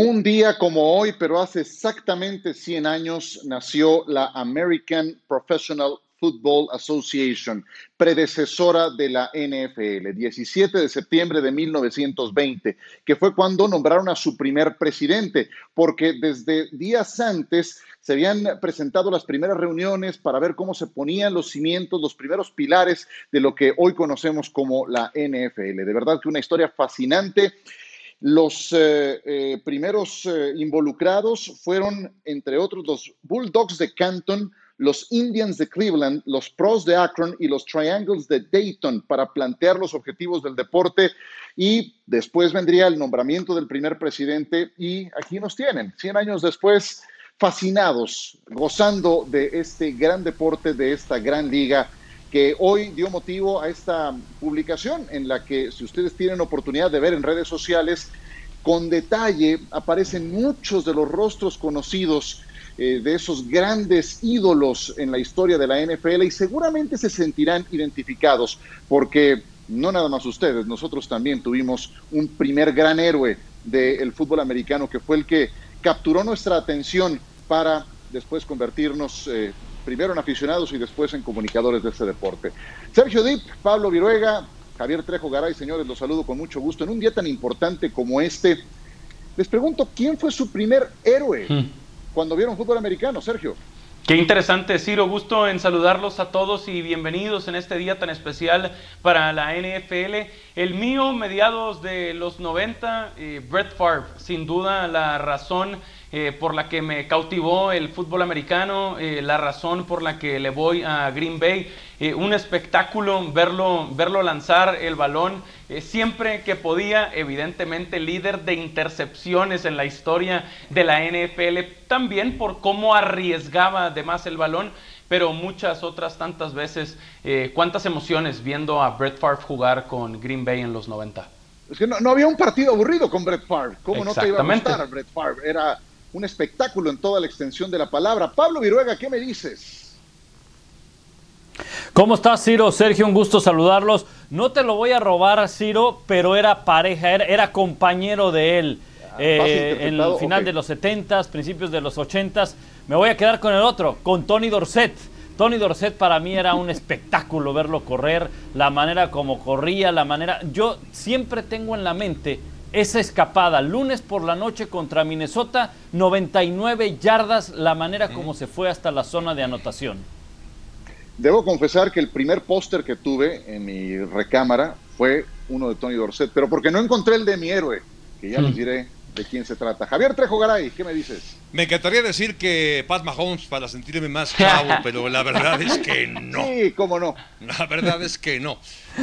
Un día como hoy, pero hace exactamente 100 años, nació la American Professional Football Association, predecesora de la NFL, 17 de septiembre de 1920, que fue cuando nombraron a su primer presidente, porque desde días antes se habían presentado las primeras reuniones para ver cómo se ponían los cimientos, los primeros pilares de lo que hoy conocemos como la NFL. De verdad que una historia fascinante los eh, eh, primeros eh, involucrados fueron, entre otros, los Bulldogs de Canton, los Indians de Cleveland, los Pros de Akron y los Triangles de Dayton para plantear los objetivos del deporte. Y después vendría el nombramiento del primer presidente y aquí nos tienen, 100 años después, fascinados, gozando de este gran deporte, de esta gran liga que hoy dio motivo a esta publicación en la que, si ustedes tienen oportunidad de ver en redes sociales, con detalle aparecen muchos de los rostros conocidos eh, de esos grandes ídolos en la historia de la NFL y seguramente se sentirán identificados porque no nada más ustedes, nosotros también tuvimos un primer gran héroe del fútbol americano que fue el que capturó nuestra atención para después convertirnos eh, primero en aficionados y después en comunicadores de este deporte. Sergio Dip, Pablo Viruega, Javier Trejo Garay, señores, los saludo con mucho gusto. En un día tan importante como este, les pregunto, ¿quién fue su primer héroe hmm. cuando vieron fútbol americano, Sergio? Qué interesante, Ciro. Gusto en saludarlos a todos y bienvenidos en este día tan especial para la NFL. El mío, mediados de los 90, eh, Brett Favre, sin duda la razón eh, por la que me cautivó el fútbol americano, eh, la razón por la que le voy a Green Bay. Eh, un espectáculo verlo, verlo lanzar el balón siempre que podía, evidentemente líder de intercepciones en la historia de la NFL, también por cómo arriesgaba además el balón, pero muchas otras tantas veces, cuántas emociones viendo a Brett Favre jugar con Green Bay en los 90. Es que no, había un partido aburrido con Brett Favre. ¿Cómo no te iba a gustar Brett Favre? Era un espectáculo en toda la extensión de la palabra. Pablo Viruega, ¿qué me dices? ¿Cómo estás, Ciro? Sergio, un gusto saludarlos. No te lo voy a robar, Ciro, pero era pareja, era, compañero de él. Ah, eh, en el final de los 70 principios de los 80 Me voy a quedar con el otro, con Tony Dorset. Tony Dorset para mí era un espectáculo verlo correr, la manera como corría, la manera... Yo siempre tengo en la mente esa escapada lunes por la noche contra Minnesota, 99 yardas, la manera como se fue hasta la zona de anotación. Debo confesar que el primer póster que tuve en mi recámara fue uno de Tony Dorset, pero porque no encontré el de mi héroe, que ya les diré de quién se trata. Javier Trejo Garay, ¿qué me dices? Me encantaría decir que Pat Mahomes para sentirme más chavo, pero la verdad es que no. Sí, cómo no. La verdad es que no.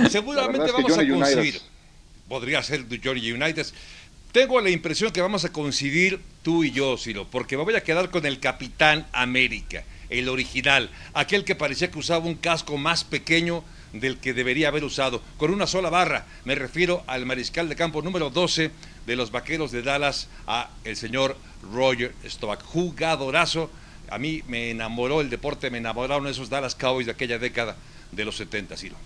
Seguramente vamos a conseguir podría ser de Georgia United. Tengo la impresión que vamos a coincidir tú y yo, Ciro, porque me voy a quedar con el Capitán América, el original, aquel que parecía que usaba un casco más pequeño del que debería haber usado, con una sola barra. Me refiero al mariscal de campo número 12 de los Vaqueros de Dallas, a el señor Roger Staubach, jugadorazo. A mí me enamoró el deporte, me enamoraron esos Dallas Cowboys de aquella década de los 70, Ciro.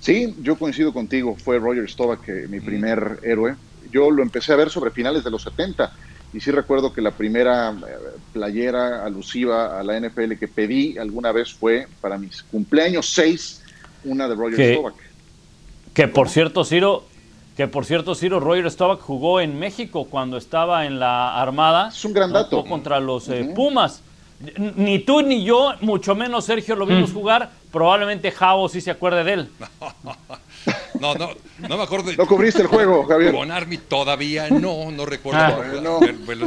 Sí, yo coincido contigo, fue Roger eh, mi primer héroe. Yo lo empecé a ver sobre finales de los 70 y sí recuerdo que la primera eh, playera alusiva a la NFL que pedí alguna vez fue para mis cumpleaños 6, una de Roger que, Staubach. Que por cierto, Ciro, que por cierto, Ciro, Roger Staubach jugó en México cuando estaba en la Armada. Es un gran dato. contra los eh, Pumas. Ni tú ni yo, mucho menos Sergio, lo vimos mm. jugar. Probablemente Javo sí se acuerde de él. No, no, no me acuerdo. ¿No cubriste el juego, Javier? Con Army todavía no, no recuerdo. Ah,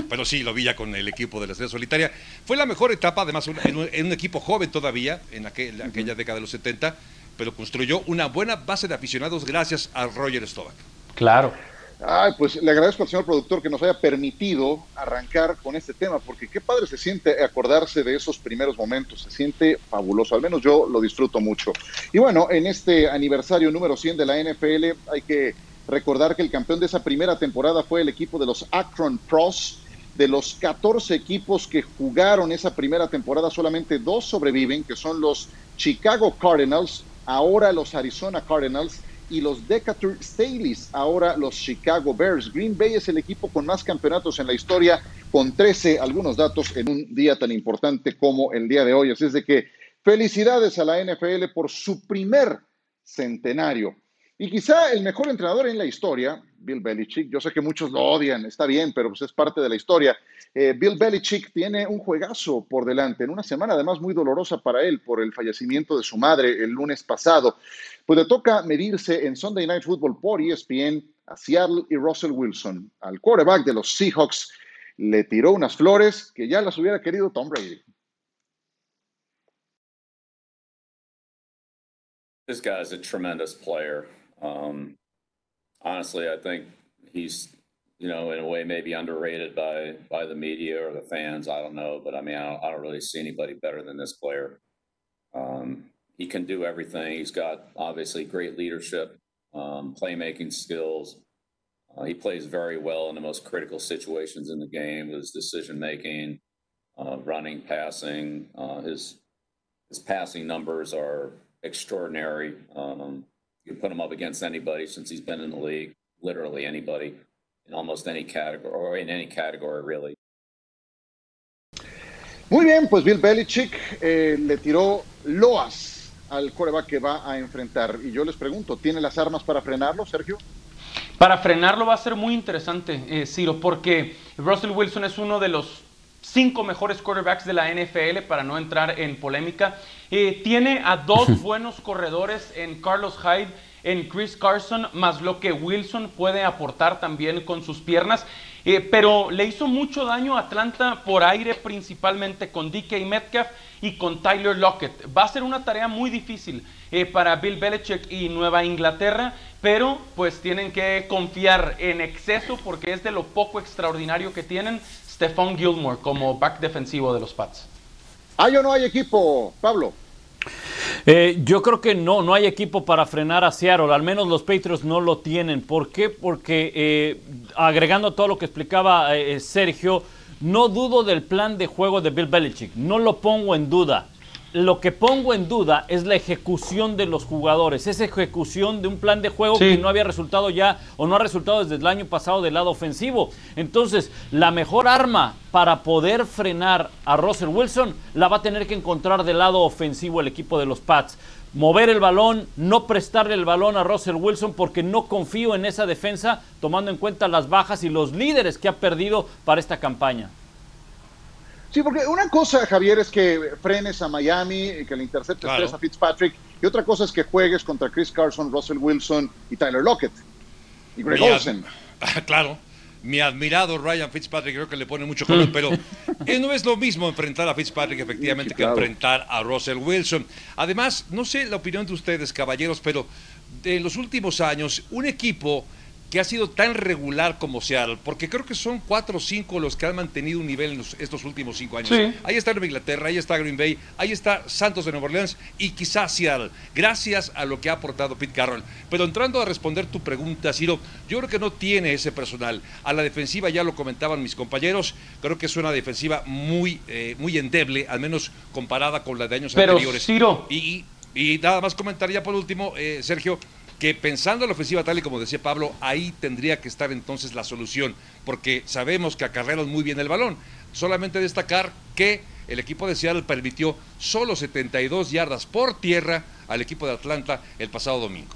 pero, sí, lo vi ya con el equipo de la Estrella Solitaria. Fue la mejor etapa, además, en un, equipo joven todavía, en aquella década de los 70, pero construyó una buena base de aficionados gracias a Roger Staubach. Claro. Ay, pues le agradezco al señor productor que nos haya permitido arrancar con este tema, porque qué padre se siente acordarse de esos primeros momentos, se siente fabuloso, al menos yo lo disfruto mucho. Y bueno, en este aniversario número 100 de la NFL hay que recordar que el campeón de esa primera temporada fue el equipo de los Akron Pros. De los 14 equipos que jugaron esa primera temporada, solamente dos sobreviven, que son los Chicago Cardinals, ahora los Arizona Cardinals y los Decatur Staleys, ahora los Chicago Bears. Green Bay es el equipo con más campeonatos en la historia, con 13, algunos datos en un día tan importante como el día de hoy. Así es de que felicidades a la NFL por su primer centenario. Y quizá el mejor entrenador en la historia, Bill Belichick, yo sé que muchos lo odian, está bien, pero pues es parte de la historia. Eh, Bill Belichick tiene un juegazo por delante, en una semana además muy dolorosa para él por el fallecimiento de su madre el lunes pasado. Pues le toca medirse en Sunday Night Football por ESPN a Seattle y Russell Wilson. Al quarterback de los Seahawks le tiró unas flores que ya las hubiera querido Tom Brady. This guy's a tremendous player. Um, honestly, I think he's, you know, in a way maybe underrated by by the media or the fans. I don't know, but I mean, I don't, I don't really see anybody better than this player. Um, he can do everything. He's got obviously great leadership, um, playmaking skills. Uh, he plays very well in the most critical situations in the game. His decision making, uh, running, passing, uh, his his passing numbers are extraordinary. Um, you put him up against anybody since he's been in the league, literally anybody in almost any category or in any category really. Muy bien, pues Bill Belichick eh, le tiró loas al coreback que va a enfrentar. Y yo les pregunto, ¿tiene las armas para frenarlo, Sergio? Para frenarlo va a ser muy interesante, eh, Ciro, porque Russell Wilson es uno de los cinco mejores quarterbacks de la NFL, para no entrar en polémica. Eh, tiene a dos buenos corredores en Carlos Hyde, en Chris Carson, más lo que Wilson puede aportar también con sus piernas. Eh, pero le hizo mucho daño a Atlanta por aire, principalmente con DK Metcalf y con Tyler Lockett. Va a ser una tarea muy difícil eh, para Bill Belichick y Nueva Inglaterra, pero pues tienen que confiar en exceso porque es de lo poco extraordinario que tienen Stephon Gilmore como back defensivo de los Pats. ¿Hay o no hay equipo, Pablo? Eh, yo creo que no, no hay equipo para frenar a Seattle, al menos los Patriots no lo tienen. ¿Por qué? Porque eh, agregando todo lo que explicaba eh, Sergio, no dudo del plan de juego de Bill Belichick, no lo pongo en duda lo que pongo en duda es la ejecución de los jugadores, esa ejecución de un plan de juego que no había resultado ya o no ha resultado desde el año pasado del lado ofensivo. Entonces, la mejor arma para poder frenar a Russell Wilson la va a tener que encontrar del lado ofensivo el equipo de los Pats. Mover el balón, no prestarle el balón a Russell Wilson porque no confío en esa defensa tomando en cuenta las bajas y los líderes que ha perdido para esta campaña. Sí, porque una cosa, Javier, es que frenes a Miami, y que le interceptes tres a Fitzpatrick, y otra cosa es que juegues contra Chris Carson, Russell Wilson y Tyler Lockett y Greg Olsen. Claro, mi admirado Ryan Fitzpatrick creo que le pone mucho color, pero no es lo mismo enfrentar a Fitzpatrick efectivamente que enfrentar a Russell Wilson. Además, no sé la opinión de ustedes, caballeros, pero en los últimos años, un equipo que ha sido tan regular como Seattle, porque creo que son cuatro o cinco los que han mantenido un nivel en estos últimos cinco años. Ahí está Nueva Inglaterra, ahí está Green Bay, ahí está Santos de Nueva Orleans y quizás Seattle, gracias a lo que ha aportado Pete Carroll. Pero entrando a responder tu pregunta, Ciro, yo creo que no tiene ese personal. A la defensiva ya lo comentaban mis compañeros, creo que es una defensiva muy, eh, muy endeble, al menos comparada con la de años Pero, anteriores. Ciro. Y, y, nada más comentar ya por último, eh, Sergio, que pensando en la ofensiva tal y como decía Pablo, ahí tendría que estar entonces la solución, porque sabemos que acarrearon muy bien el balón. Solamente destacar que el equipo de Seattle permitió solo 72 yardas por tierra al equipo de Atlanta el pasado domingo.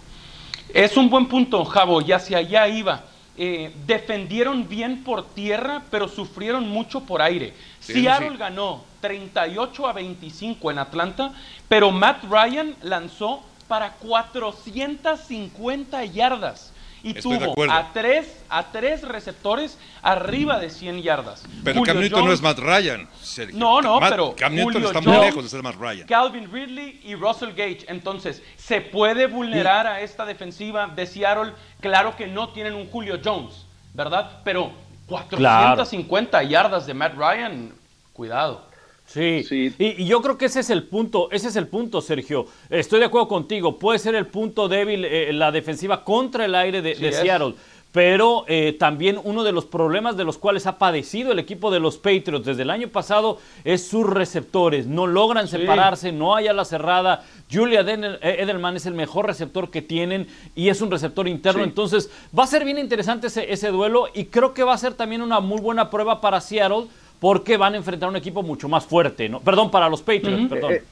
Es un buen punto, Javo, y hacia allá iba. Eh, defendieron bien por tierra, pero sufrieron mucho por aire. Seattle ganó 38 a 25 en Atlanta, pero Matt Ryan lanzó para 450 yardas y tuvo a tres, a tres receptores arriba de 100 yardas. Pero Cam Newton no es Matt Ryan. No, no, pero Cam Newton está muy lejos de ser Matt Ryan. Calvin Ridley y Russell Gage. Entonces, ¿se puede vulnerar a esta defensiva de Seattle? Claro que no tienen un Julio Jones, ¿verdad? Pero 450 yardas de Matt Ryan, cuidado. Sí, Y, yo creo que ese es el punto, ese es el punto, Sergio. Estoy de acuerdo contigo, puede ser el punto débil eh, la defensiva contra el aire de, Seattle. pero eh, también uno de los problemas de los cuales ha padecido el equipo de los Patriots desde el año pasado es sus receptores. No logran separarse, no hay a la cerrada. Julia Edelman es el mejor receptor que tienen y es un receptor interno. Entonces va a ser bien interesante ese, ese duelo y creo que va a ser también una muy buena prueba para Seattle porque van a enfrentar un equipo mucho más fuerte, ¿no? Perdón, para los Patriots, perdón. Eh,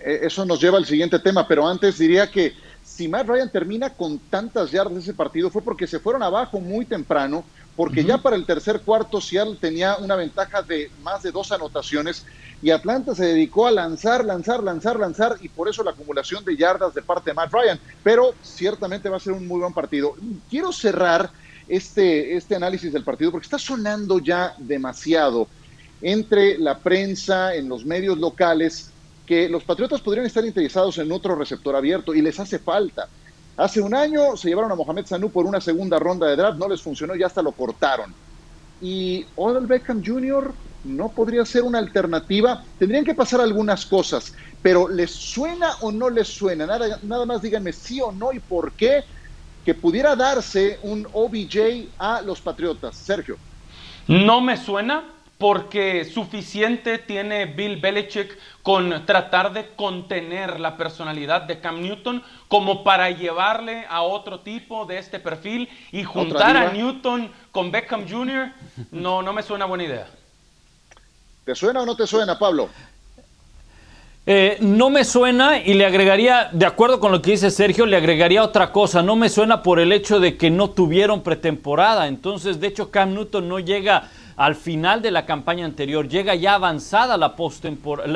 eh, eso nos lleva al siguiente tema, pero antes diría que si Matt Ryan termina con tantas yardas ese partido fue porque se fueron abajo muy temprano, porque ya para el tercer cuarto Seattle tenía una ventaja de más de dos anotaciones y Atlanta se dedicó a lanzar, lanzar, lanzar, lanzar y por eso la acumulación de yardas de parte de Matt Ryan, pero ciertamente va a ser un muy buen partido. Quiero cerrar este, este análisis del partido, porque está sonando ya demasiado entre la prensa, en los medios locales, que los Patriotas podrían estar interesados en otro receptor abierto y les hace falta. Hace un año se llevaron a Mohamed Sanu por una segunda ronda de draft, no les funcionó y hasta lo cortaron. Y Odell Beckham Jr. no podría ser una alternativa. Tendrían que pasar algunas cosas, pero ¿les suena o no les suena? Nada, nada más díganme sí o no y por qué que pudiera darse un OBJ a los Patriotas. Sergio. No me suena porque suficiente tiene Bill Belichick con tratar de contener la personalidad de Cam Newton como para llevarle a otro tipo de este perfil y juntar a Newton con Beckham Jr. No, no me suena buena idea. ¿Te suena o no te suena, Pablo? Eh, no me suena y le agregaría, de acuerdo con lo que dice Sergio, le agregaría otra cosa. No me suena por el hecho de que no tuvieron pretemporada. Entonces, de hecho, Cam Newton no llega al final de la campaña anterior, llega ya avanzada la,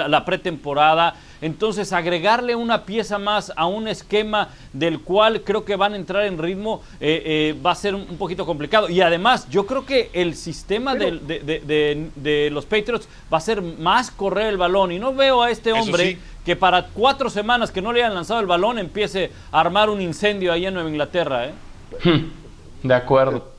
la, pretemporada, entonces agregarle una pieza más a un esquema del cual creo que van a entrar en ritmo eh, eh, va a ser un poquito complicado. Y además, yo creo que el sistema de, los Patriots va a ser más correr el balón y no veo a este hombre... que para cuatro semanas que no le hayan lanzado el balón empiece a armar un incendio ahí en Nueva Inglaterra. ¿eh? De acuerdo.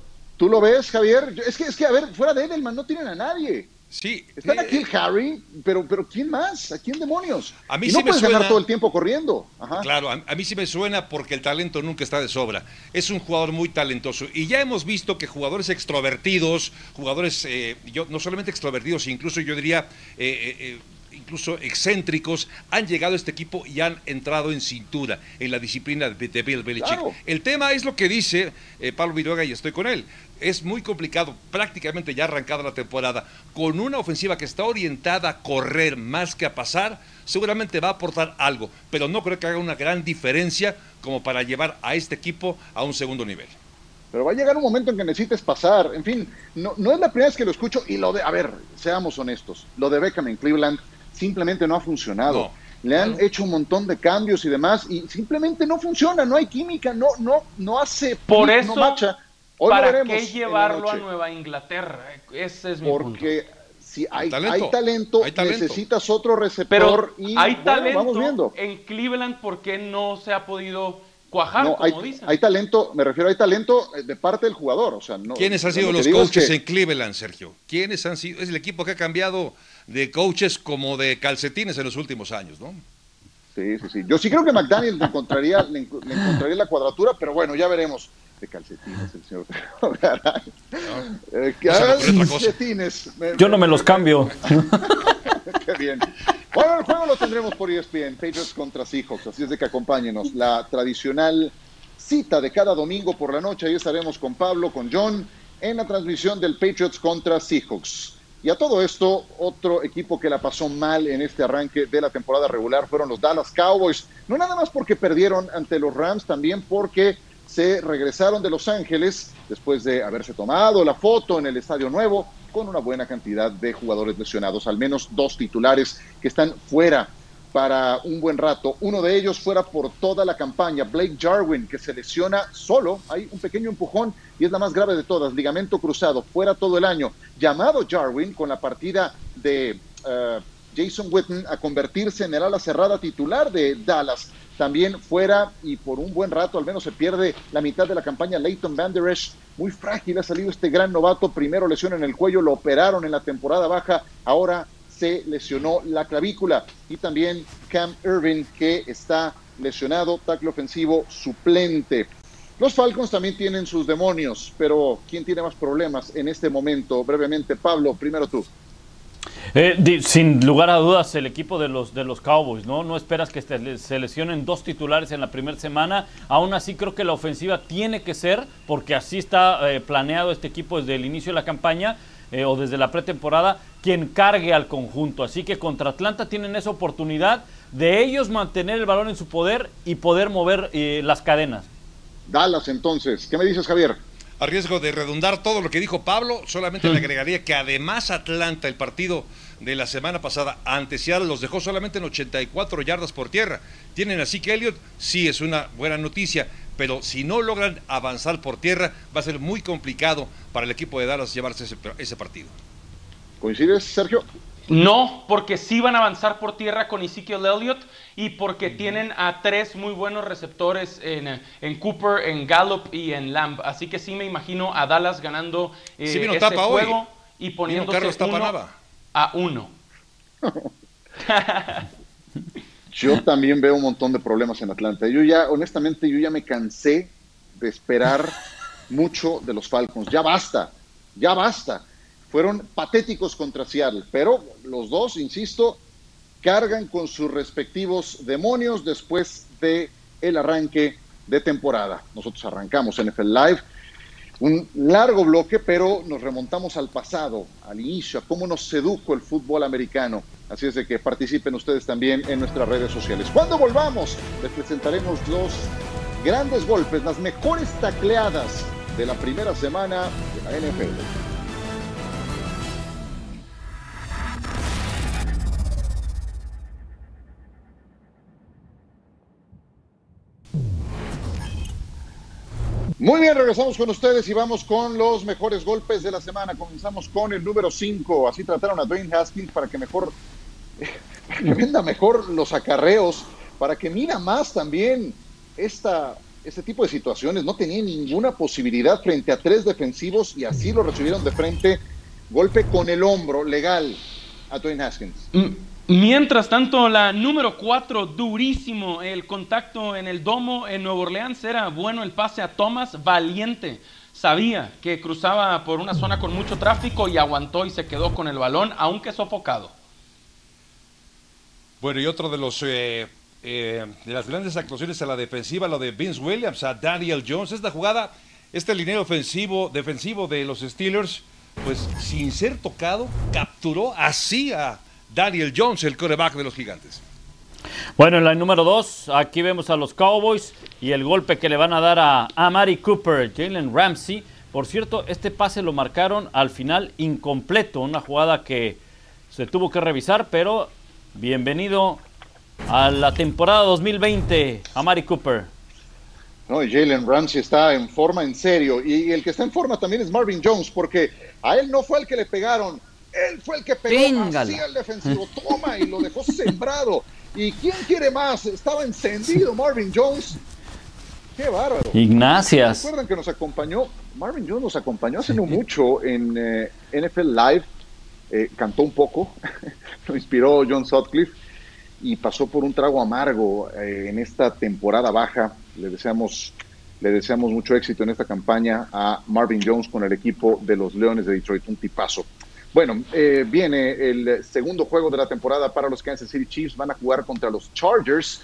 ¿Tú lo ves, Javier? Es que, es que, a ver, fuera de Edelman no tienen a nadie. Sí. Están aquí el Harry, pero, pero ¿quién más? ¿A quién demonios? A mí y sí no me suena, ganar todo el tiempo corriendo. Claro, a, mí sí me suena porque el talento nunca está de sobra. Es un jugador muy talentoso. Y ya hemos visto que jugadores extrovertidos, jugadores, eh, yo, no solamente extrovertidos, incluso yo diría eh, eh, incluso excéntricos, han llegado a este equipo y han entrado en cintura en la disciplina de Bill Belichick. El tema es lo que dice Pablo Viruega y estoy con él es muy complicado, prácticamente ya arrancada la temporada, con una ofensiva que está orientada a correr más que a pasar, seguramente va a aportar algo, pero no creo que haga una gran diferencia como para llevar a este equipo a un segundo nivel. Pero va a llegar un momento en que necesites pasar. En fin, no, no es la primera vez que lo escucho y lo de, a ver, seamos honestos, lo de Beckham en Cleveland simplemente no ha funcionado. Le han hecho un montón de cambios y demás y simplemente no funciona, no hay química, no, no, no hace, por eso, no ¿Para qué llevarlo a Nueva Inglaterra? Ese es mi Porque si hay talento, necesitas otro receptor y hay talento vamos viendo. en Cleveland, ¿por qué no se ha podido cuajar, como hay, dicen? Hay talento, me refiero, hay talento de parte del jugador. O sea, no, ¿Quiénes han sido los coaches en Cleveland, Sergio? ¿Quiénes han sido? Es el equipo que ha cambiado de coaches como de calcetines en los últimos años, ¿no? Sí, sí, sí. Yo sí creo que McDaniel encontraría, le encontraría la cuadratura, pero bueno, ya veremos de calcetines el señor eh, calcetines. Yo no me los cambio. Qué bien. Bueno, el juego lo tendremos por ESPN, Patriots contra Seahawks, así es de que acompáñenos. La tradicional cita de cada domingo por la noche, ahí estaremos con Pablo, con John, en la transmisión del Patriots contra Seahawks. Y a todo esto, otro equipo que la pasó mal en este arranque de la temporada regular fueron los Dallas Cowboys. No nada más porque perdieron ante los Rams, también porque se regresaron de Los Ángeles después de haberse tomado la foto en el Estadio Nuevo con una buena cantidad de jugadores lesionados, al menos dos titulares que están fuera para un buen rato. Uno de ellos fuera por toda la campaña, Blake Jarwin, que se lesiona solo, hay un pequeño empujón y es la más grave de todas, ligamento cruzado, fuera todo el año. Llamado Jarwin con la partida de eh, Jason Witten a convertirse en el ala cerrada titular de Dallas. También fuera y por un buen rato al menos se pierde la mitad de la campaña. Leighton Van Der Esch, muy frágil ha salido este gran novato, primero lesión en el cuello, lo operaron en la temporada baja, ahora se lesionó la clavícula y también Cam Irving que está lesionado, tackle ofensivo suplente. Los Falcons también tienen sus demonios, pero ¿quién tiene más problemas en este momento? Brevemente, Pablo, primero tú. Eh, sin lugar a dudas, el equipo de los, de los Cowboys, ¿no? No esperas que se lesionen dos titulares en la primera semana. Aún así, creo que la ofensiva tiene que ser, porque así está eh, planeado este equipo desde el inicio de la campaña eh, o desde la pretemporada, quien cargue al conjunto. Así que contra Atlanta tienen esa oportunidad de ellos mantener el balón en su poder y poder mover las cadenas. Dallas, entonces. ¿Qué me dices, Javier? A riesgo de redundar todo lo que dijo Pablo, solamente le agregaría que además Atlanta, el partido de la semana pasada ante Seattle, los dejó solamente en 84 yardas por tierra. Tienen así que Elliot, sí es una buena noticia, pero si no logran avanzar por tierra, va a ser muy complicado para el equipo de Dallas llevarse ese, ese partido. ¿Coincides, Sergio? No, porque sí van a avanzar por tierra con Ezekiel Elliott y porque tienen a tres muy buenos receptores en, en, Cooper, en Gallup y en Lamb. Así que sí me imagino a Dallas ganando eh, ese juego y poniéndose uno a uno. yo también veo un montón de problemas en Atlanta. Yo ya, honestamente, yo ya me cansé de esperar mucho de los Falcons. Ya basta, ya basta fueron patéticos contra Seattle, pero los dos, insisto, cargan con sus respectivos demonios después de el arranque de temporada. Nosotros arrancamos NFL Live, un largo bloque, pero nos remontamos al pasado, al inicio, a cómo nos sedujo el fútbol americano. Así es de que participen ustedes también en nuestras redes sociales. Cuando volvamos, les presentaremos los grandes golpes, las mejores tacleadas de la primera semana de la NFL. Muy bien, regresamos con ustedes y vamos con los mejores golpes de la semana. Comenzamos con el número 5. Así trataron a Dwayne Haskins para que mejor, para venda mejor los acarreos, para que mira más también esta, este tipo de situaciones. No tenía ninguna posibilidad frente a tres defensivos y así lo recibieron de frente. Golpe con el hombro legal a Dwayne Haskins. Mm, Mientras tanto, la número 4, durísimo, el contacto en el domo en Nueva Orleans era bueno el pase a Thomas, valiente. Sabía que cruzaba por una zona con mucho tráfico y aguantó y se quedó con el balón, aunque sofocado. Bueno, y otro de los eh, eh, de las grandes actuaciones a la defensiva, lo de Vince Williams a Daniel Jones. Esta jugada, este línea ofensivo, defensivo de los Steelers, pues sin ser tocado, capturó así a Daniel Jones, el coreback de los gigantes. Bueno, en la número dos, aquí vemos a los Cowboys y el golpe que le van a dar a Amari Cooper, Jalen Ramsey. Por cierto, este pase lo marcaron al final incompleto, una jugada que se tuvo que revisar, pero bienvenido a la temporada 2020, Amari Cooper. No, Jalen Ramsey está en forma en serio y el que está en forma también es Marvin Jones, porque a él no fue el que le pegaron, él fue el que pegó así al defensivo. Toma y lo dejó sembrado. ¿Y quién quiere más? Estaba encendido Marvin Jones. Qué bárbaro. Ignacias. Recuerdan que nos acompañó, Marvin Jones nos acompañó hace no mucho en eh, NFL Live. Eh, cantó un poco, lo inspiró John Sutcliffe y pasó por un trago amargo eh, en esta temporada baja. Le deseamos, le deseamos mucho éxito en esta campaña a Marvin Jones con el equipo de los Leones de Detroit. Un tipazo. Bueno, eh, viene el segundo juego de la temporada para los Kansas City Chiefs. Van a jugar contra los Chargers.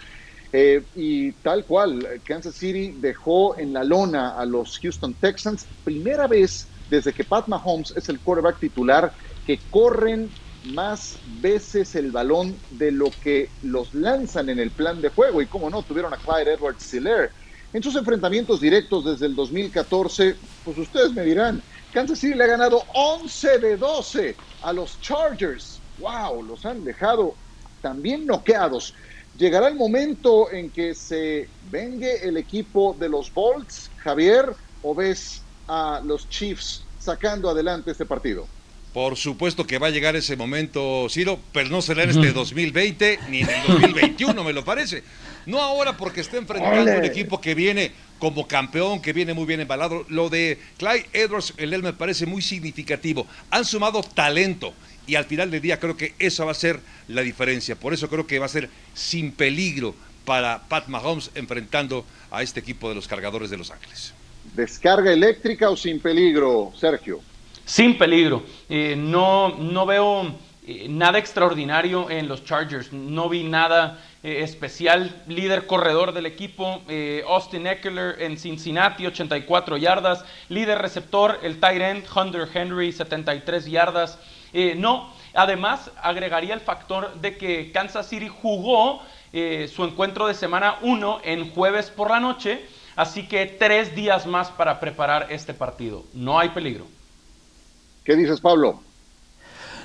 Eh, y tal cual, Kansas City dejó en la lona a los Houston Texans. Primera vez desde que Pat Mahomes es el quarterback titular que corren más veces el balón de lo que los lanzan en el plan de juego. Y como no, tuvieron a Clyde Edwards Siller. En sus enfrentamientos directos desde el 2014, pues ustedes me dirán, Kansas City le ha ganado 11 de 12 a los Chargers. ¡Wow! Los han dejado también noqueados. ¿Llegará el momento en que se vengue el equipo de los Bolts, Javier, o ves a los Chiefs sacando adelante este partido? Por supuesto que va a llegar ese momento, Ciro, pero no será en este 2020 ni en el 2021, me lo parece. No ahora porque está enfrentando un equipo que viene como campeón, que viene muy bien embalado. Lo de Clyde Edwards, el me parece muy significativo. Han sumado talento y al final del día creo que esa va a ser la diferencia. Por eso creo que va a ser sin peligro para Pat Mahomes enfrentando a este equipo de los cargadores de Los Ángeles. ¿Descarga eléctrica o sin peligro, Sergio? Sin peligro. Eh, no, no veo eh, nada extraordinario en los Chargers. No vi nada eh, especial. Líder corredor del equipo, Austin Eckler en Cincinnati, 84 yardas. Líder receptor, el tight end Hunter Henry, 73 yardas. no, además agregaría el factor de que Kansas City jugó su encuentro de semana 1 en jueves por la noche. Así que tres días más para preparar este partido. No hay peligro. ¿Qué dices, Pablo?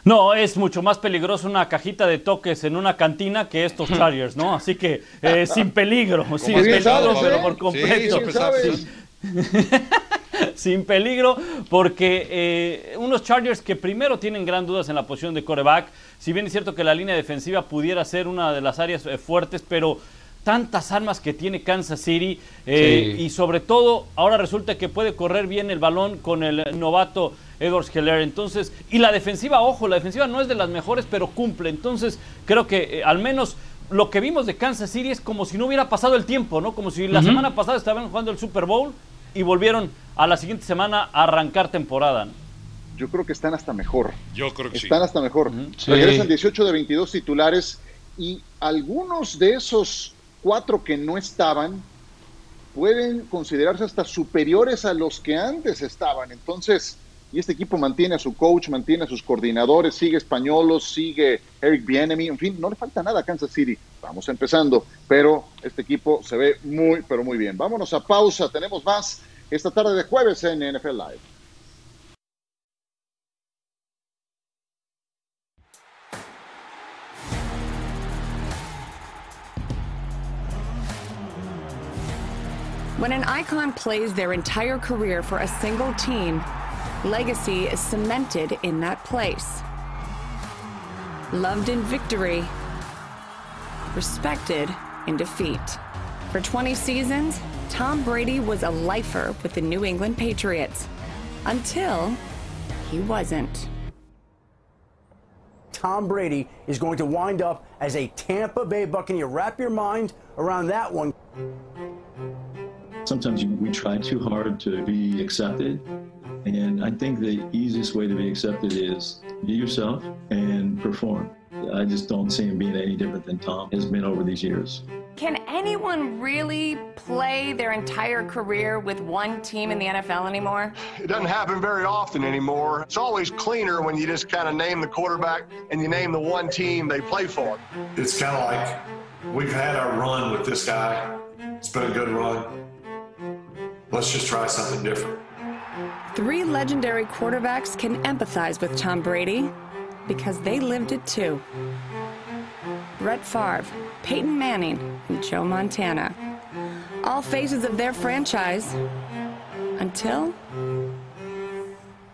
No, es mucho más peligroso una cajita de toques en una cantina que estos Chargers, ¿no? Así que eh, sin peligro, sin peligro, pero por completo. Sí, sin peligro, porque eh, unos Chargers que primero tienen gran dudas en la posición de coreback, si bien es cierto que la línea defensiva pudiera ser una de las áreas eh, fuertes, pero tantas armas que tiene Kansas City y sobre todo ahora resulta que puede correr bien el balón con el novato Edwards Heller. Entonces, y la defensiva, ojo, la defensiva no es de las mejores, pero cumple. Entonces, creo que eh, al menos lo que vimos de Kansas City es como si no hubiera pasado el tiempo, ¿no? Como si la semana pasada estaban jugando el Super Bowl y volvieron a la siguiente semana a arrancar temporada. Yo creo que están hasta mejor. Yo creo que están hasta mejor. Regresan 18 de 22 titulares y algunos de esos cuatro que no estaban pueden considerarse hasta superiores a los que antes estaban. Entonces, y este equipo mantiene a su coach, mantiene a sus coordinadores, sigue Españolos, sigue Eric Bienemy, en fin, no le falta nada a Kansas City. Vamos empezando, pero este equipo se ve muy, pero muy bien. Vámonos a pausa, tenemos más esta tarde de jueves en NFL Live. When an icon plays their entire career for a single team, Legacy is cemented in that place. Loved in victory, respected in defeat. For 20 seasons, Tom Brady was a lifer with the New England Patriots until he wasn't. Tom Brady is going to wind up as a Tampa Bay Buccaneer. Wrap your mind around that one. Sometimes we try too hard to be accepted and I think the easiest way to be accepted is be yourself and perform. I just don't see him being any different than Tom has been over these years. Can anyone really play their entire career with one team in the NFL anymore? It doesn't happen very often anymore. It's always cleaner when you just kind of name the quarterback and you name the one team they play for. It's kind of like we've had our run with this guy. It's been a good run. Let's just try something different. Three legendary quarterbacks can empathize with Tom Brady because they lived it too. Brett Favre, Peyton Manning, and Joe Montana. All faces of their franchise until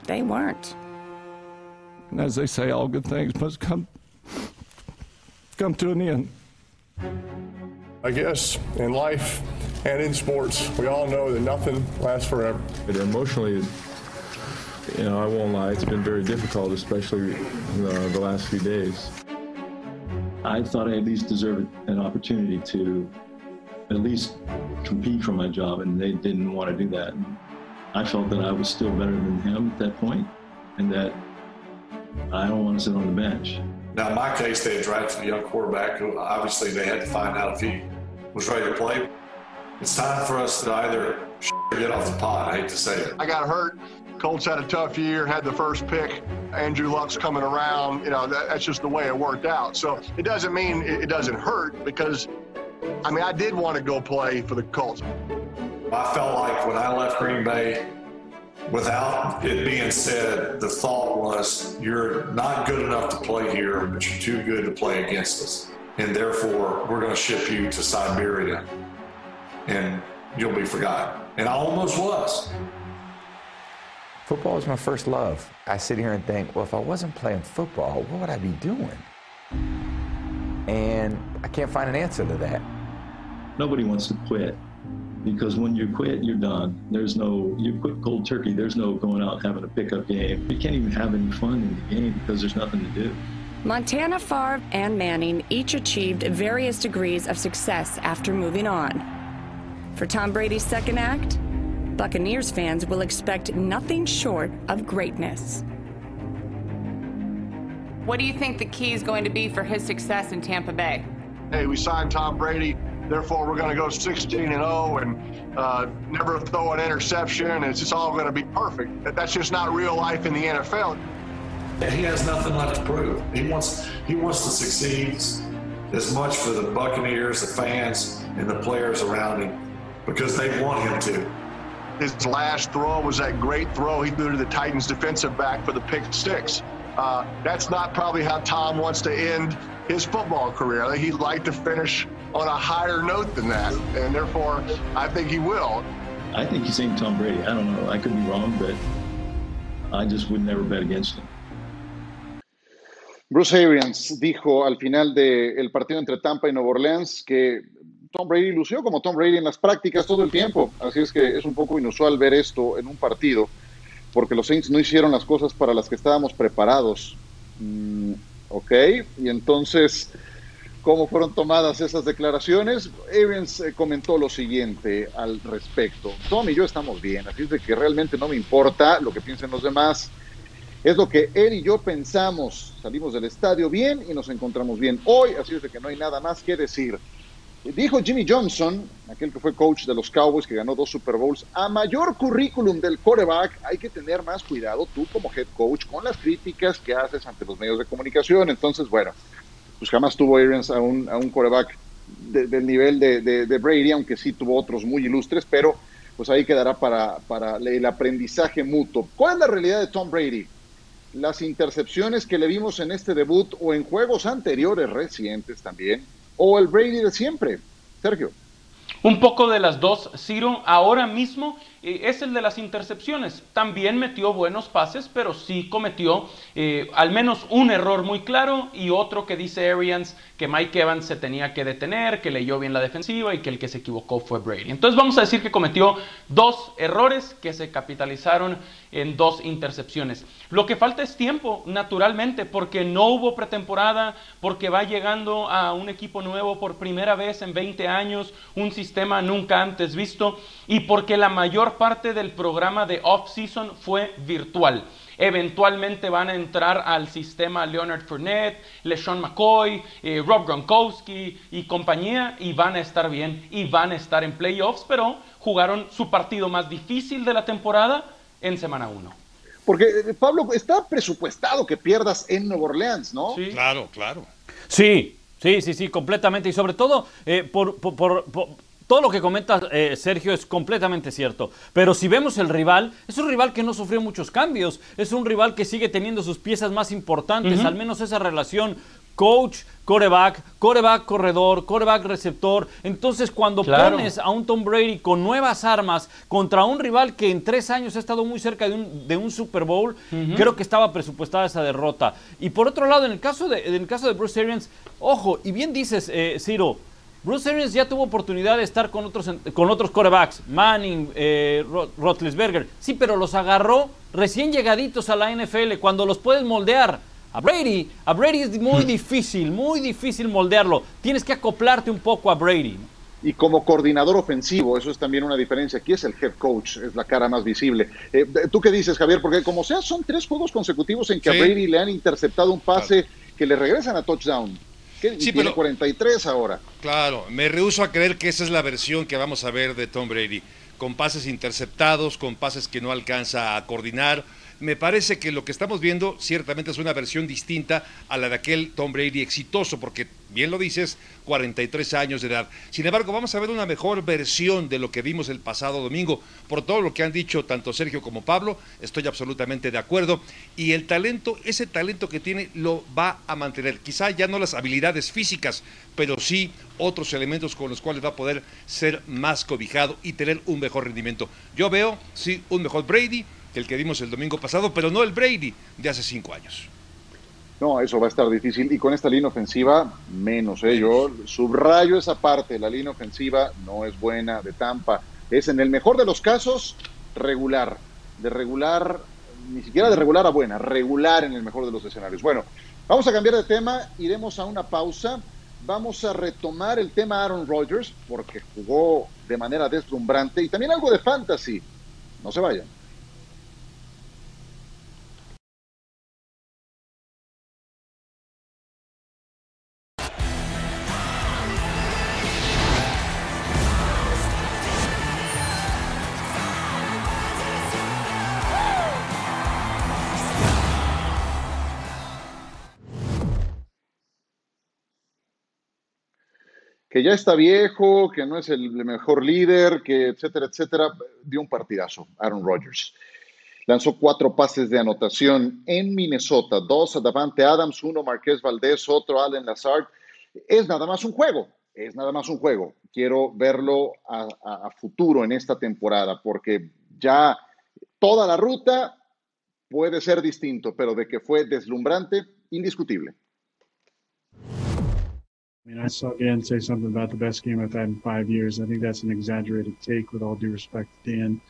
they weren't. And as they say, all good things must come come to an end. I guess in life and in sports, we all know that nothing lasts forever. But emotionally, you know, I won't lie, it's been very difficult, especially uh, the last few days. I thought I at least deserved an opportunity to at least compete for my job, and they didn't want to do that. I felt that I was still better than him at that point, and that I don't want to sit on the bench. Now, in my case, they had drafted a young quarterback who obviously they had to find out if he was ready to play. It's time for us to either get off the pot. I hate to say it. I got hurt Colts had a tough year, had the first pick. Andrew Luck's coming around. You know, that, that's just the way it worked out. So it doesn't mean it, it doesn't hurt because, I mean, I did want to go play for the Colts. I felt like when I left Green Bay, without it being said, the thought was you're not good enough to play here, but you're too good to play against us. And therefore, we're going to ship you to Siberia and you'll be forgotten. And I almost was. Football is my first love. I sit here and think, well, if I wasn't playing football, what would I be doing? And I can't find an answer to that. Nobody wants to quit because when you quit, you're done. There's no, you quit cold turkey. There's no going out having a pickup game. You can't even have any fun in the game because there's nothing to do. Montana, Favre, and Manning each achieved various degrees of success after moving on. For Tom Brady's second act, Buccaneers fans will expect nothing short of greatness. What do you think the key is going to be for his success in Tampa Bay? Hey, we signed Tom Brady, therefore we're going to go 16 and 0 and uh, never throw an interception. And it's just all going to be perfect. That's just not real life in the NFL. He has nothing left to prove. He wants he wants to succeed as much for the Buccaneers, the fans, and the players around him because they want him to. His last throw was that great throw he threw to the Titans defensive back for the pick six. Uh, that's not probably how Tom wants to end his football career. He'd like to finish on a higher note than that, and therefore, I think he will. I think he's saying Tom Brady. I don't know. I could be wrong, but I just would never bet against him. Bruce Arians dijo al final del partido entre Tampa y Nueva Orleans que Tom Brady lució como Tom Brady en las prácticas todo el tiempo. Así es que es un poco inusual ver esto en un partido, porque los Saints no hicieron las cosas para las que estábamos preparados. Mm, ok, y entonces, ¿cómo fueron tomadas esas declaraciones? Arians eh, comentó lo siguiente al respecto. Tom y yo estamos bien, así es de que realmente no me importa lo que piensen los demás es lo que él y yo pensamos. Salimos del estadio bien y nos encontramos bien hoy, así es de que no hay nada más que decir. Dijo Jimmy Johnson, aquel que fue coach de los Cowboys, que ganó dos Super Bowls, a mayor currículum del quarterback, hay que tener más cuidado tú como head coach con las críticas que haces ante los medios de comunicación. Entonces, bueno, pues jamás tuvo Arians a un, a un quarterback del nivel de, de, Brady, aunque sí tuvo otros muy ilustres, pero pues ahí quedará para, para el aprendizaje mutuo. ¿Cuál es la realidad de Tom Brady? las intercepciones que le vimos en este debut o en juegos anteriores recientes también, o el Brady de siempre. Sergio. Un poco de las dos, Ciro. Ahora mismo eh, es el de las intercepciones. También metió buenos pases, pero sí cometió eh, al menos un error muy claro y otro que dice Arians que Mike Evans se tenía que detener, que leyó bien la defensiva y que el que se equivocó fue Brady. Entonces vamos a decir que cometió dos errores que se capitalizaron en dos intercepciones. Lo que falta es tiempo, naturalmente, porque no hubo pretemporada, porque va llegando a un equipo nuevo por primera vez en 20 años, un sistema nunca antes visto y porque la mayor parte del programa de off-season fue virtual. Eventualmente van a entrar al sistema Leonard Fournette, LeSean McCoy, eh, Rob Gronkowski y compañía y van a estar bien y van a estar en playoffs, pero jugaron su partido más difícil de la temporada en semana 1. Porque, eh, Pablo, está presupuestado que pierdas en Nueva Orleans, ¿no? Sí. Claro, claro. Sí, sí, sí, sí, completamente. Y sobre todo, eh, por, por todo lo que comenta eh, Sergio es completamente cierto. Pero si vemos el rival, es un rival que no sufrió muchos cambios. Es un rival que sigue teniendo sus piezas más importantes, al menos esa relación coach, coreback, coreback corredor, coreback receptor. Entonces, cuando pones a un Tom Brady con nuevas armas contra un rival que en tres años ha estado muy cerca de un, de un Super Bowl, creo que estaba presupuestada esa derrota. Y por otro lado, en el caso de, en el caso de Bruce Arians, ojo, y bien dices, eh, Ciro, Bruce Arians ya tuvo oportunidad de estar con otros, con otros corebacks, Manning, eh, Rotlisberger. Sí, pero los agarró recién llegaditos a la NFL, cuando los puedes moldear. A Brady, a Brady es muy difícil, muy difícil moldearlo. Tienes que acoplarte un poco a Brady. Y como coordinador ofensivo, eso es también una diferencia. Aquí es el head coach, es la cara más visible. Eh, ¿Tú qué dices, Javier? Porque como sea, son tres juegos consecutivos en que a Brady le han interceptado un pase que le regresan a touchdown sí, tiene 43 ahora. Claro, me rehuso a creer que esa es la versión que vamos a ver de Tom Brady, con pases interceptados, con pases que no alcanza a coordinar me parece que lo que estamos viendo ciertamente es una versión distinta a la de aquel Tom Brady exitoso, porque bien lo dices, 43 años de edad. Sin embargo, vamos a ver una mejor versión de lo que vimos el pasado domingo. Por todo lo que han dicho tanto Sergio como Pablo, estoy absolutamente de acuerdo. Y el talento, ese talento que tiene, lo va a mantener. Quizá ya no las habilidades físicas, pero sí otros elementos con los cuales va a poder ser más cobijado y tener un mejor rendimiento. Yo veo, sí, un mejor Brady que el que vimos el domingo pasado, pero no el Brady de hace cinco años. No, eso va a estar difícil. Y con esta línea ofensiva, menos. ¿eh? Yo subrayo esa parte. La línea ofensiva no es buena de Tampa. Es en el mejor de los casos regular. De regular ni siquiera de regular a buena, regular en el mejor de los escenarios. Bueno, vamos a cambiar de tema, iremos a una pausa. Vamos a retomar el tema Aaron Rodgers, porque jugó de manera deslumbrante, y también algo de fantasy. No se vayan. Que ya está viejo, que no es el mejor líder, que etcétera, etcétera, dio un partidazo Aaron Rodgers. Lanzó cuatro pases de anotación en Minnesota, dos a Davante Adams, uno Marqués Valdés, otro Allen Lazard. Es nada más un juego, es nada más un juego. Quiero verlo a, a futuro en esta temporada, porque ya toda la ruta puede ser distinto, pero de que fue deslumbrante, indiscutible. I mean, I saw Dan say something about the best game I've had in five years. I think that's an exaggerated take, with all due respect to Dan.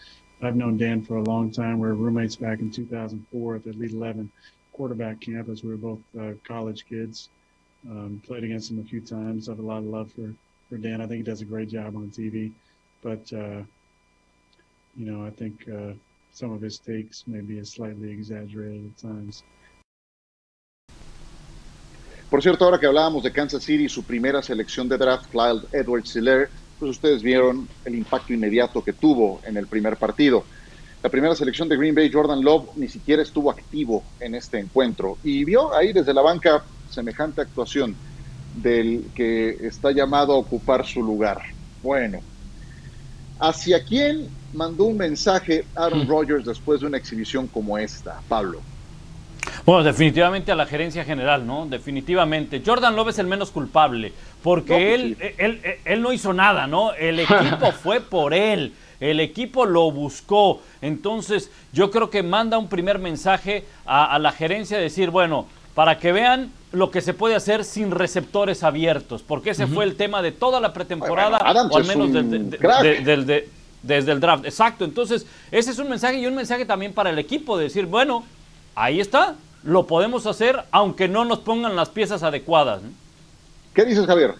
I've known Dan for a long time. We were roommates back in 2004 at the Elite 11 quarterback campus. We were both uh, college kids. Um, played against him a few times. I have a lot of love for, for Dan. I think he does a great job on TV. But, uh, you know, I think uh, some of his takes may be slightly exaggerated at times. Por cierto, ahora que hablábamos de Kansas City, su primera selección de draft, Clyde Edwards Hiller, pues ustedes vieron el impacto inmediato que tuvo en el primer partido. La primera selección de Green Bay, Jordan Love, ni siquiera estuvo activo en este encuentro y vio ahí desde la banca semejante actuación del que está llamado a ocupar su lugar. Bueno, ¿hacia quién mandó un mensaje Aaron Rodgers después de una exhibición como esta, Pablo? Bueno, definitivamente a la gerencia general, ¿no? Definitivamente. Jordan Love es el menos culpable, porque pues él, él, él, no hizo nada, ¿no? El equipo fue por él, el equipo lo buscó. Entonces, yo creo que manda un primer mensaje a, a la gerencia, decir, bueno, para que vean lo que se puede hacer sin receptores abiertos, porque ese fue el tema de toda la pretemporada, o al menos desde, desde el draft. Exacto, entonces ese es un mensaje y un mensaje también para el equipo, de decir, bueno, ahí está, lo podemos hacer aunque no nos pongan las piezas adecuadas. ¿Qué dices, Javier?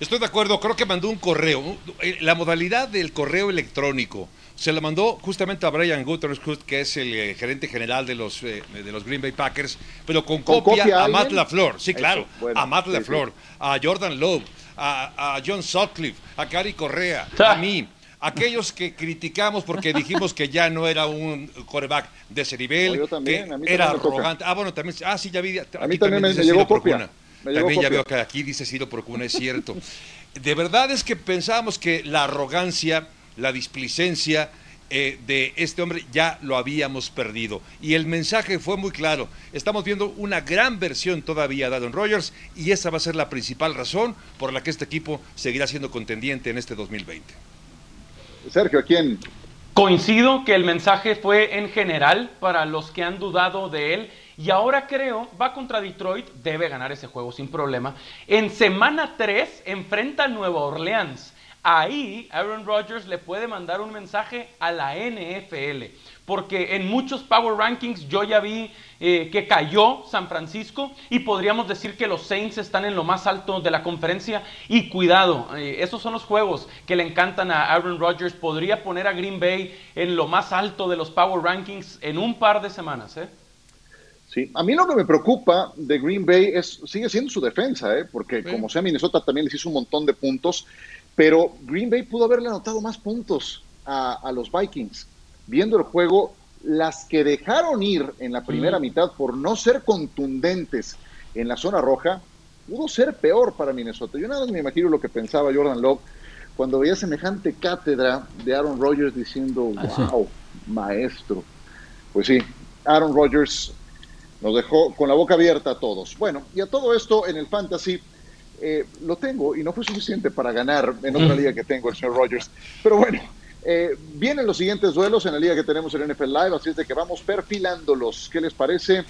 Estoy de acuerdo, creo que mandó un correo. La modalidad del correo electrónico se la mandó justamente a Brian Gutershood, que es el eh, gerente general de los, eh, de los Green Bay Packers, pero con, copia, a, Matt LaFleur. Sí, claro, a Matt LaFleur, a Jordan Lowe, a, a John Sutcliffe, a Cari Correa, a mí aquellos que criticamos porque dijimos que ya no era un coreback de ese nivel, que era arrogante. Ah, bueno, también, ah, sí, ya vi. A mí también, me, llegó copia. también ya veo que aquí dice Ciro Procuna, es cierto. de verdad es que pensábamos que la arrogancia, la displicencia eh, de este hombre ya lo habíamos perdido. Y el mensaje fue muy claro. Estamos viendo una gran versión todavía de Adam Rogers y esa va a ser la principal razón por la que este equipo seguirá siendo contendiente en este 2020. Sergio, ¿a quién? Coincido que el mensaje fue en general para los que han dudado de él. Y ahora creo, va contra Detroit, debe ganar ese juego sin problema. En semana 3 enfrenta a Nueva Orleans. Ahí Aaron Rodgers le puede mandar un mensaje a la NFL porque en muchos Power Rankings yo ya vi eh, que cayó San Francisco y podríamos decir que los Saints están en lo más alto de la conferencia y cuidado, eh, esos son los juegos que le encantan a Aaron Rodgers, podría poner a Green Bay en lo más alto de los Power Rankings en un par de semanas. ¿eh? Sí, a mí lo que me preocupa de Green Bay es, sigue siendo su defensa, ¿eh? porque como sea Minnesota también les hizo un montón de puntos, pero Green Bay pudo haberle anotado más puntos a, a los Vikings viendo el juego, las que dejaron ir en la primera mitad por no ser contundentes en la zona roja, pudo ser peor para Minnesota. Yo nada más me imagino lo que pensaba Jordan Love cuando veía semejante cátedra de Aaron Rodgers diciendo, wow, maestro. Pues sí, Aaron Rodgers nos dejó con la boca abierta a todos. Bueno, y a todo esto en el fantasy eh, lo tengo y no fue suficiente para ganar en otra liga que tengo el señor Rodgers. Pero bueno, eh, vienen los siguientes duelos en la liga que tenemos en NFL Live, así es de que vamos perfilándolos. ¿Qué les parece?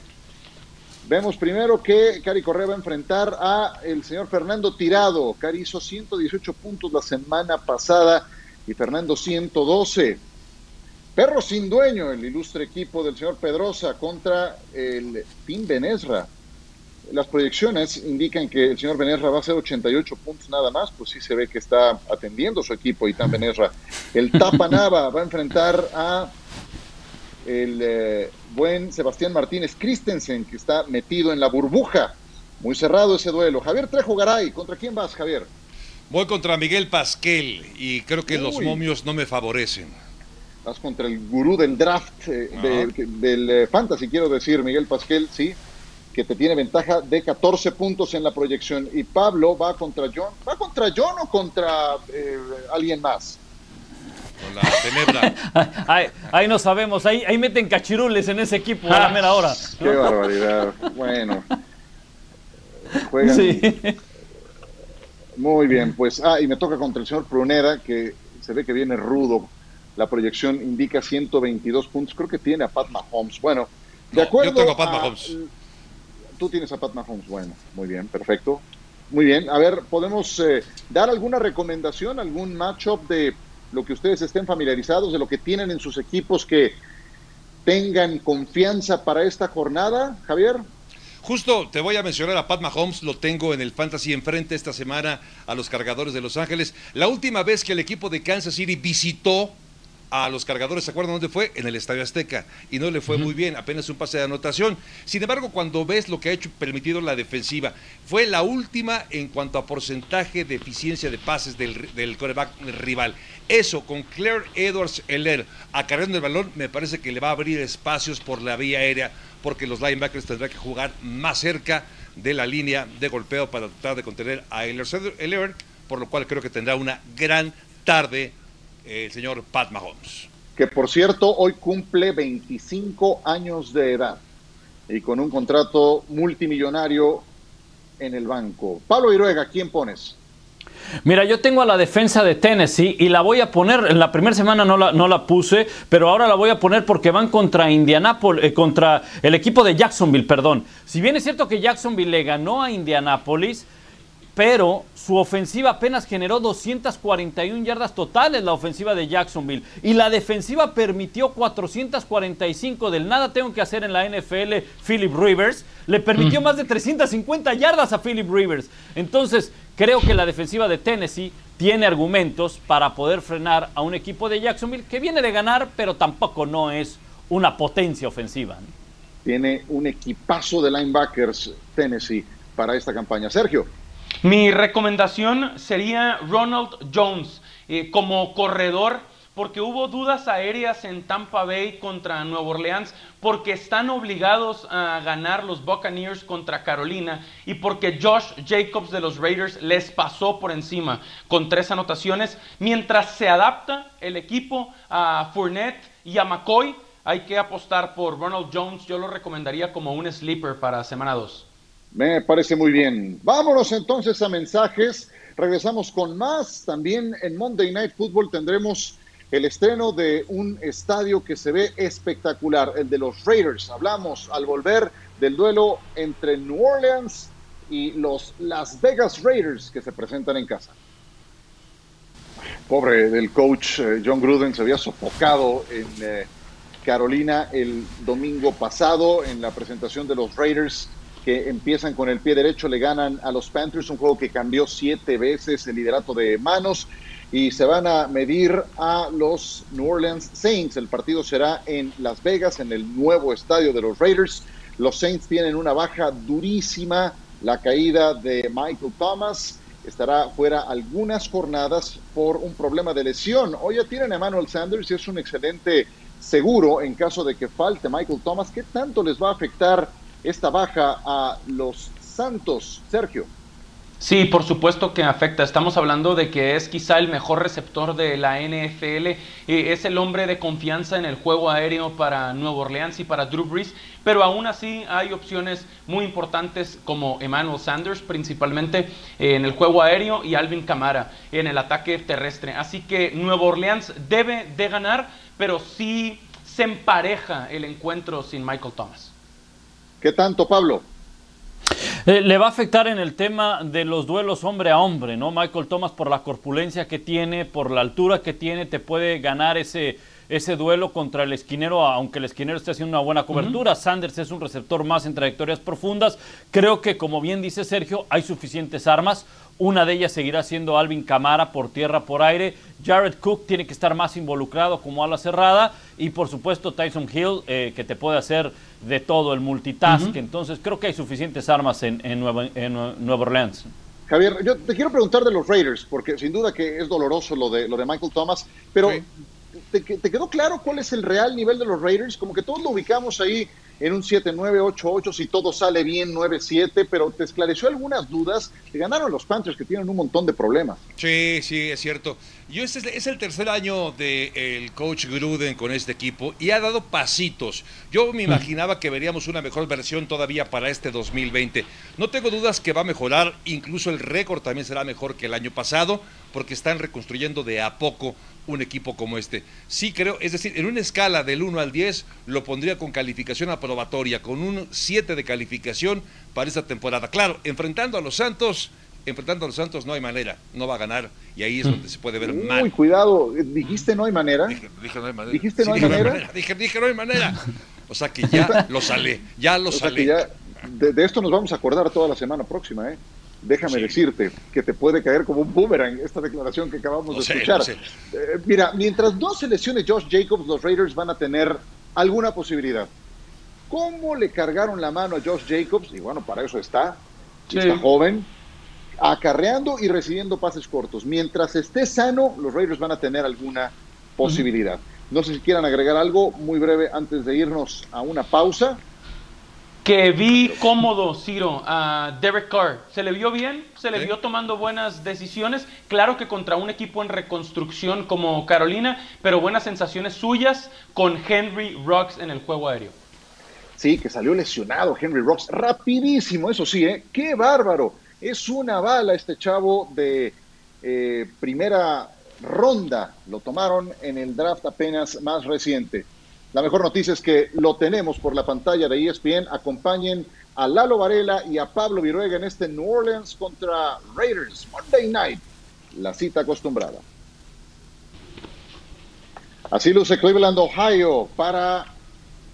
Vemos primero que Cari Correa va a enfrentar a el señor Fernando Tirado. Cari hizo 118 puntos la semana pasada y Fernando 112. Perro sin dueño, el ilustre equipo del señor Pedrosa contra el Team Benesra. Las proyecciones indican que el señor Benesra va a hacer 88 puntos nada más, pues sí se ve que está atendiendo su equipo Itán Benesra. El Tapanava va a enfrentar a el eh, buen Sebastián Martínez Christensen, que está metido en la burbuja. Muy cerrado ese duelo. Javier Trejo Garay, ¿contra quién vas, Javier? Voy contra Miguel Pasquel y creo que los momios no me favorecen. Vas contra el gurú del draft, eh, del eh, fantasy, quiero decir, Miguel Pasquel, sí, que te tiene ventaja de 14 puntos en la proyección. Y Pablo va contra John. ¿Va contra John o contra eh, alguien más? Con la tenebra. ahí, no sabemos, ahí, ahí meten cachirules en ese equipo a la mera hora. Qué barbaridad. Bueno. Juegan. Sí. Muy bien, pues, ah, y me toca contra el señor Pruneda, que se ve que viene rudo. La proyección indica 122 puntos. Creo que tiene a Pat Mahomes. Bueno, de acuerdo. Yo tengo a Pat Mahomes. Tienes a Pat Mahomes. Bueno, muy bien, perfecto. Muy bien. A ver, ¿podemos eh, dar alguna recomendación, algún matchup de lo que ustedes estén familiarizados, de lo que tienen en sus equipos que tengan confianza para esta jornada, Javier? Justo te voy a mencionar a Pat Mahomes, lo tengo en el Fantasy enfrente esta semana a los cargadores de Los Ángeles. La última vez que el equipo de Kansas City visitó a los cargadores, ¿se acuerdan dónde fue? En el Estadio Azteca. Y no le fue muy bien, apenas un pase de anotación. Sin embargo, cuando ves lo que ha hecho permitido la defensiva, fue la última en cuanto a porcentaje de eficiencia de pases del, del coreback rival. Eso, con Claire Edwards Heller acarreando el balón, me parece que le va a abrir espacios por la vía aérea porque los linebackers tendrán que jugar más cerca de la línea de golpeo para tratar de contener a Eller, por lo cual creo que tendrá una gran tarde el señor Pat Mahomes. Que por cierto, hoy cumple 25 años de edad y con un contrato multimillonario en el banco. Pablo Iruega, ¿quién pones? Mira, yo tengo a la defensa de Tennessee y la voy a poner, en la primera semana no la, no la puse, pero ahora la voy a poner porque van contra Indianapolis, eh, contra el equipo de Jacksonville, perdón. Si bien es cierto que Jacksonville le ganó a Indianapolis, pero su ofensiva apenas generó 241 yardas totales la ofensiva de Jacksonville. Y la defensiva permitió 445 del nada tengo que hacer en la NFL Philip Rivers. Le permitió mm. más de 350 yardas a Philip Rivers. Entonces creo que la defensiva de Tennessee tiene argumentos para poder frenar a un equipo de Jacksonville que viene de ganar pero tampoco no es una potencia ofensiva tiene un equipazo de linebackers Tennessee para esta campaña. Sergio mi recomendación sería Ronald Jones eh, como corredor porque hubo dudas aéreas en Tampa Bay contra Nueva Orleans, porque están obligados a ganar los Buccaneers contra Carolina y porque Josh Jacobs de los Raiders les pasó por encima con tres anotaciones. Mientras se adapta el equipo a Fournette y a McCoy, hay que apostar por Ronald Jones. Yo lo recomendaría como un sleeper para semana 2. Me parece muy bien. Vámonos entonces a mensajes. Regresamos con más. También en Monday Night Football tendremos el estreno de un estadio que se ve espectacular, el de los Raiders. Hablamos al volver del duelo entre New Orleans y los Las Vegas Raiders que se presentan en casa. Pobre del coach eh, John Gruden se había sofocado en eh, Carolina el domingo pasado en la presentación de los Raiders que empiezan con el pie derecho, le ganan a los Panthers, un juego que cambió siete veces el liderato de manos y se van a medir a los New Orleans Saints. El partido será en Las Vegas, en el nuevo estadio de los Raiders. Los Saints tienen una baja durísima, la caída de Michael Thomas. Estará fuera algunas jornadas por un problema de lesión. Hoy ya tienen a Emmanuel Sanders y es un excelente seguro en caso de que falte Michael Thomas. ¿Qué tanto les va a afectar esta baja a los Santos, Sergio. Sí, por supuesto que afecta. Estamos hablando de que es quizá el mejor receptor de la NFL. es el hombre de confianza en el juego aéreo para Nueva Orleans y para Drew Brees. Pero aún así hay opciones muy importantes como Emmanuel Sanders, principalmente en el juego aéreo, y Alvin Kamara en el ataque terrestre. Así que Nueva Orleans debe de ganar, pero sí se empareja el encuentro sin Michael Thomas. ¿Qué tanto, Pablo? Eh, le va a afectar en el tema de los duelos hombre a hombre, ¿no? Michael Thomas por la corpulencia que tiene, por la altura que tiene, te puede ganar ese, ese duelo contra el esquinero, aunque el esquinero esté haciendo una buena cobertura. Sanders es un receptor más en trayectorias profundas. Creo que, como bien dice Sergio, hay suficientes armas. Una de ellas seguirá siendo Alvin Camara por tierra, por aire. Jared Cook tiene que estar más involucrado como ala cerrada. Y por supuesto Tyson Hill, eh, que te puede hacer de todo, el multitask. Entonces creo que hay suficientes armas en, Nueva, Orleans. Javier, yo te quiero preguntar de los Raiders, porque sin duda que es doloroso lo de, lo de Michael Thomas, pero ¿te, ¿te, quedó claro cuál es el real nivel de los Raiders? Como que todos lo ubicamos ahí en un 7-9-8-8 si todo sale bien 9-7, pero te esclareció algunas dudas que ganaron los Panthers que tienen un montón de problemas. Sí, sí, es cierto. Yo este es el tercer año del coach Gruden con este equipo y ha dado pasitos. Yo me mm. imaginaba que veríamos una mejor versión todavía para este 2020. No tengo dudas que va a mejorar, incluso el récord también será mejor que el año pasado, porque están reconstruyendo de a poco un equipo como este. Sí creo, es decir, en una escala del 1 al 10 lo pondría con calificación aprobatoria, con un 7 de calificación para esta temporada. Claro, enfrentando a los Santos, enfrentando a los Santos no hay manera, no va a ganar y ahí es donde se puede ver mal. Muy cuidado, dijiste no hay manera. Dije, no hay manera. Dijiste no hay manera. Dije, dije no hay manera. O sea que ya lo sale, ya lo sale. de, de, esto nos vamos a acordar toda la semana próxima, ¿eh? Déjame decirte que te puede caer como un boomerang esta declaración que acabamos de escuchar. Eh, mira, mientras no se lesione Josh Jacobs, los Raiders van a tener alguna posibilidad. ¿Cómo le cargaron la mano a Josh Jacobs? Y bueno, para eso está, está joven, acarreando y recibiendo pases cortos. Mientras esté sano, los Raiders van a tener alguna posibilidad. No sé si quieran agregar algo muy breve antes de irnos a una pausa que vi cómodo, Ciro, a Derek Carr. Se le vio bien, se le vio tomando buenas decisiones. Claro que contra un equipo en reconstrucción como Carolina, pero buenas sensaciones suyas con Henry Rocks en el juego aéreo. Sí, que salió lesionado Henry Rocks. Rapidísimo, eso sí, ¿eh? ¡Qué bárbaro! Es una bala este chavo de eh, primera ronda. Lo tomaron en el draft apenas más reciente. La mejor noticia es que lo tenemos por la pantalla de ESPN. Acompañen a Lalo Varela y a Pablo Viruega en este New Orleans contra Raiders Monday Night, la cita acostumbrada. Así luce Cleveland, Ohio, para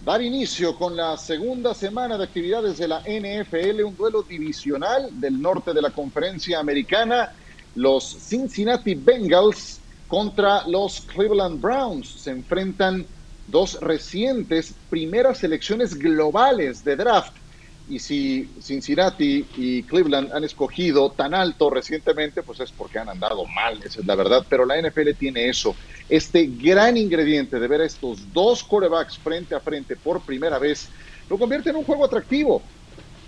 dar inicio con la segunda semana de actividades de la NFL, un duelo divisional del norte de la conferencia americana. Los Cincinnati Bengals contra los Cleveland Browns se enfrentan dos recientes primeras selecciones globales de draft. Y si Cincinnati y Cleveland han escogido tan alto recientemente, pues es porque han andado mal, esa es la verdad. Pero la NFL tiene eso, este gran ingrediente de ver a estos dos corebacks frente a frente por primera vez, lo convierte en un juego atractivo.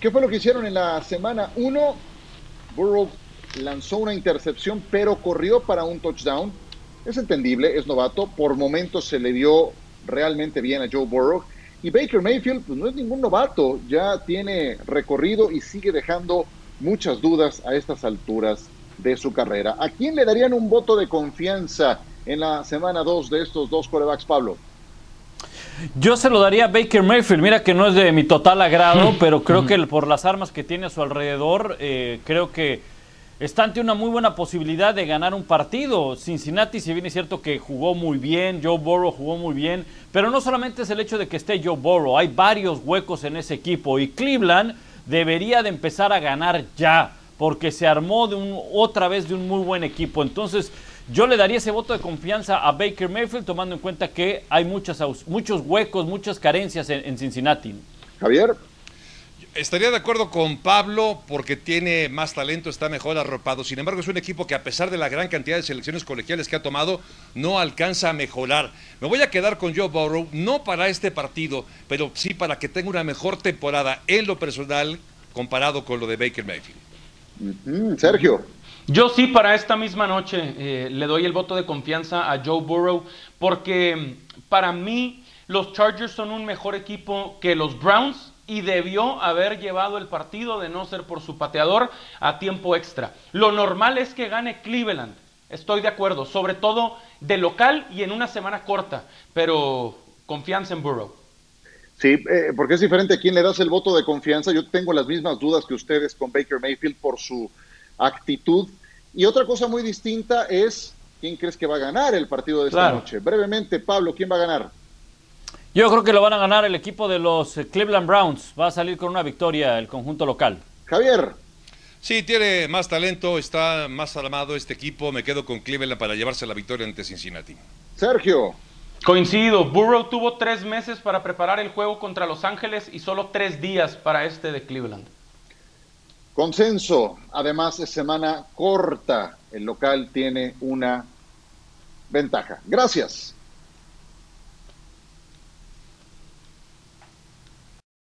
¿Qué fue lo que hicieron en la semana 1? Burrow lanzó una intercepción, pero corrió para un touchdown. Es entendible, es novato. Por momentos se le dio realmente bien a Joe Burrow. Y Baker Mayfield pues, no es ningún novato, ya tiene recorrido y sigue dejando muchas dudas a estas alturas de su carrera. ¿A quién le darían un voto de confianza en la semana 2 de estos dos corebacks, Pablo? Yo se lo daría a Baker Mayfield. Mira que no es de mi total agrado, pero creo que por las armas que tiene a su alrededor, eh, creo que está ante una muy buena posibilidad de ganar un partido. Cincinnati, si bien es cierto que jugó muy bien, Joe Burrow jugó muy bien, pero no solamente es el hecho de que esté Joe Burrow, hay varios huecos en ese equipo y Cleveland debería de empezar a ganar ya, porque se armó de un, otra vez de un muy buen equipo. Entonces, yo le daría ese voto de confianza a Baker Mayfield, tomando en cuenta que hay muchas, muchos huecos, muchas carencias en, en Cincinnati. Javier. Estaría de acuerdo con Pablo porque tiene más talento, está mejor arropado. Sin embargo, es un equipo que a pesar de la gran cantidad de selecciones colegiales que ha tomado, no alcanza a mejorar. Me voy a quedar con Joe Burrow, no para este partido, pero sí para que tenga una mejor temporada en lo personal comparado con lo de Baker Mayfield. Sergio. Yo sí para esta misma noche eh, le doy el voto de confianza a Joe Burrow porque mm, para mí los Chargers son un mejor equipo que los Browns y debió haber llevado el partido de no ser por su pateador a tiempo extra. Lo normal es que gane Cleveland, estoy de acuerdo, sobre todo de local y en una semana corta, pero confianza en Burrow. Sí, eh, porque es diferente a quién le das el voto de confianza. Yo tengo las mismas dudas que ustedes con Baker Mayfield por su actitud. Y otra cosa muy distinta es ¿quién crees que va a ganar el partido de esta noche? Brevemente, Pablo, ¿quién va a ganar? Yo creo que lo van a ganar el equipo de los eh, Cleveland Browns. Va a salir con una victoria el conjunto local. Javier. Sí, tiene más talento, está más armado este equipo. Me quedo con Cleveland para llevarse la victoria ante Cincinnati. Sergio. Coincido, Burrow tuvo tres meses para preparar el juego contra Los Ángeles y solo tres días para este de Cleveland. Consenso, además es semana corta, el local tiene una ventaja. Gracias.